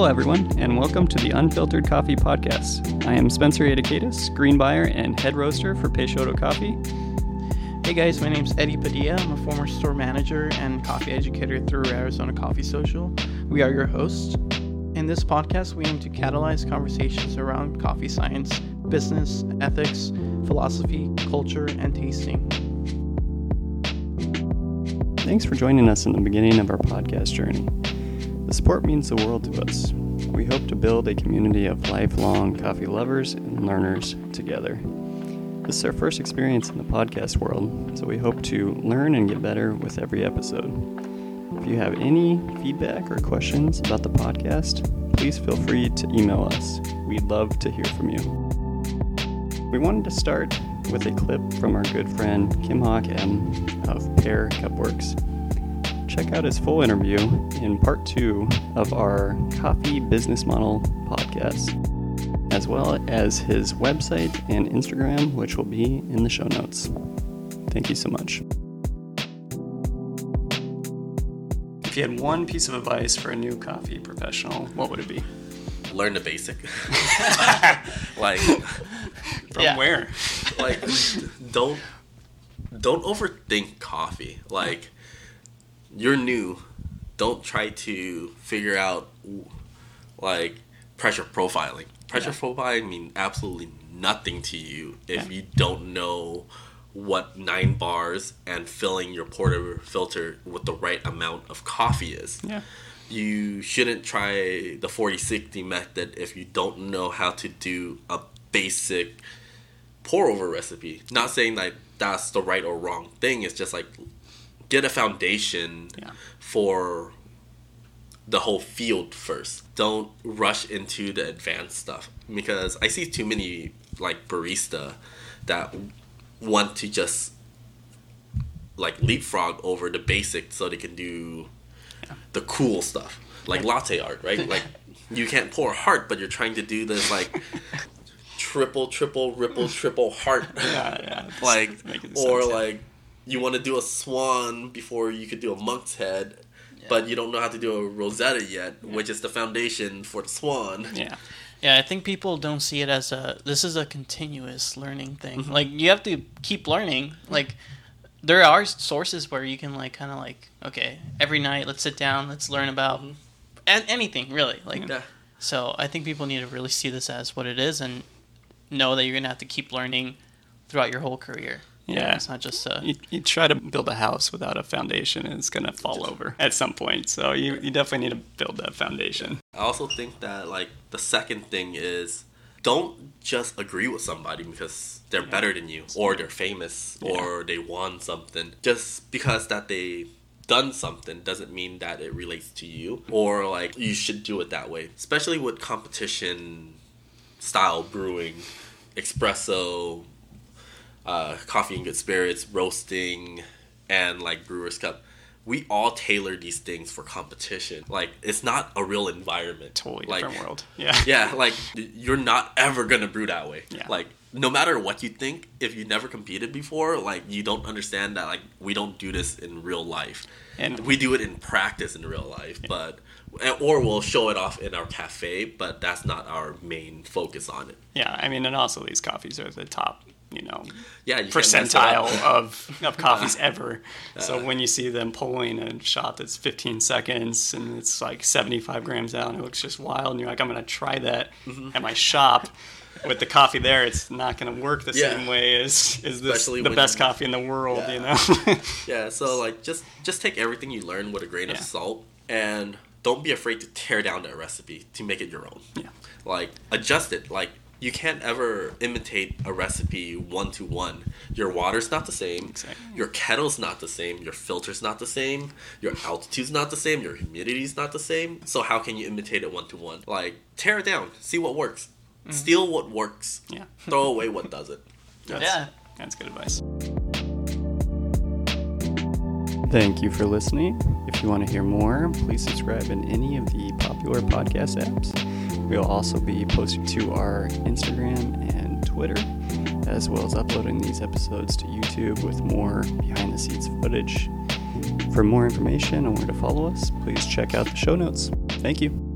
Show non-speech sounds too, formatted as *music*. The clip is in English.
Hello, everyone, and welcome to the Unfiltered Coffee Podcast. I am Spencer Adakaitis, green buyer and head roaster for Peixoto Coffee. Hey guys, my name's Eddie Padilla. I'm a former store manager and coffee educator through Arizona Coffee Social. We are your hosts. In this podcast, we aim to catalyze conversations around coffee science, business, ethics, philosophy, culture, and tasting. Thanks for joining us in the beginning of our podcast journey. The support means the world to us. We hope to build a community of lifelong coffee lovers and learners together. This is our first experience in the podcast world, so we hope to learn and get better with every episode. If you have any feedback or questions about the podcast, please feel free to email us. We'd love to hear from you. We wanted to start with a clip from our good friend Kim Hawk M of Pear Cupworks check out his full interview in part two of our Coffee Business Model podcast, as well as his website and Instagram, which will be in the show notes. Thank you so much. If you had one piece of advice for a new coffee professional, what would it be? Learn the basic. *laughs* like from yeah. where? Like don't don't overthink coffee. Like you're new, don't try to figure out like pressure profiling. Pressure yeah. profiling mean absolutely nothing to you if yeah. you don't know what nine bars and filling your portafilter with the right amount of coffee is. Yeah. You shouldn't try the 40-60 method if you don't know how to do a basic pour over recipe. Not saying that that's the right or wrong thing. It's just like get a foundation yeah. for the whole field first. Don't rush into the advanced stuff because I see too many like barista that want to just like leapfrog over the basics so they can do yeah. the cool stuff like latte art, right? like *laughs* you can't pour a heart, but you're trying to do this like *laughs* triple, triple, ripple, triple heart, yeah, yeah. *laughs* like or sense, like you want to do a swan before you could do a monk's head, yeah. but you don't know how to do a rosetta yet, yeah. which is the foundation for the swan. Yeah. Yeah, I think people don't see it as a this is a continuous learning thing. Mm-hmm. Like you have to keep learning. Like there are sources where you can like kind of like okay, every night let's sit down, let's learn about mm-hmm. anything really. Like yeah. so I think people need to really see this as what it is and know that you're going to have to keep learning throughout your whole career. Yeah, it's not just a. You, you try to build a house without a foundation, and it's gonna fall over at some point. So you, you definitely need to build that foundation. I also think that like the second thing is don't just agree with somebody because they're yeah. better than you or they're famous yeah. or they won something. Just because that they done something doesn't mean that it relates to you or like you should do it that way. Especially with competition style brewing, espresso, uh, coffee and good spirits, roasting, and like Brewers Cup. We all tailor these things for competition. Like it's not a real environment. Totally like, different world. *laughs* Yeah. Yeah, like you're not ever gonna brew that way. Yeah. Like no matter what you think, if you never competed before, like you don't understand that like we don't do this in real life. And we do it in practice in real life, yeah. but or we'll show it off in our cafe, but that's not our main focus on it. Yeah, I mean, and also these coffees are the top you know yeah, percentile of, *laughs* of coffees ever. Uh, so when you see them pulling a shot that's 15 seconds and it's like 75 grams out and it looks just wild, and you're like, I'm gonna try that mm-hmm. at my shop. With the coffee there, it's not going to work the yeah. same way as is this the best coffee in the world, yeah. you know. *laughs* yeah, so like just just take everything you learn with a grain yeah. of salt and don't be afraid to tear down that recipe to make it your own. Yeah. Like adjust it. Like you can't ever imitate a recipe one to one. Your water's not the same. Exactly. Your kettle's not the same. Your filter's not the same. Your altitude's not the same. Your humidity's not the same. So how can you imitate it one to one? Like tear it down. See what works. Mm-hmm. Steal what works. Yeah. *laughs* Throw away what doesn't. That's, yeah. That's good advice. Thank you for listening. If you want to hear more, please subscribe in any of the popular podcast apps. We'll also be posting to our Instagram and Twitter, as well as uploading these episodes to YouTube with more behind the scenes footage. For more information on where to follow us, please check out the show notes. Thank you.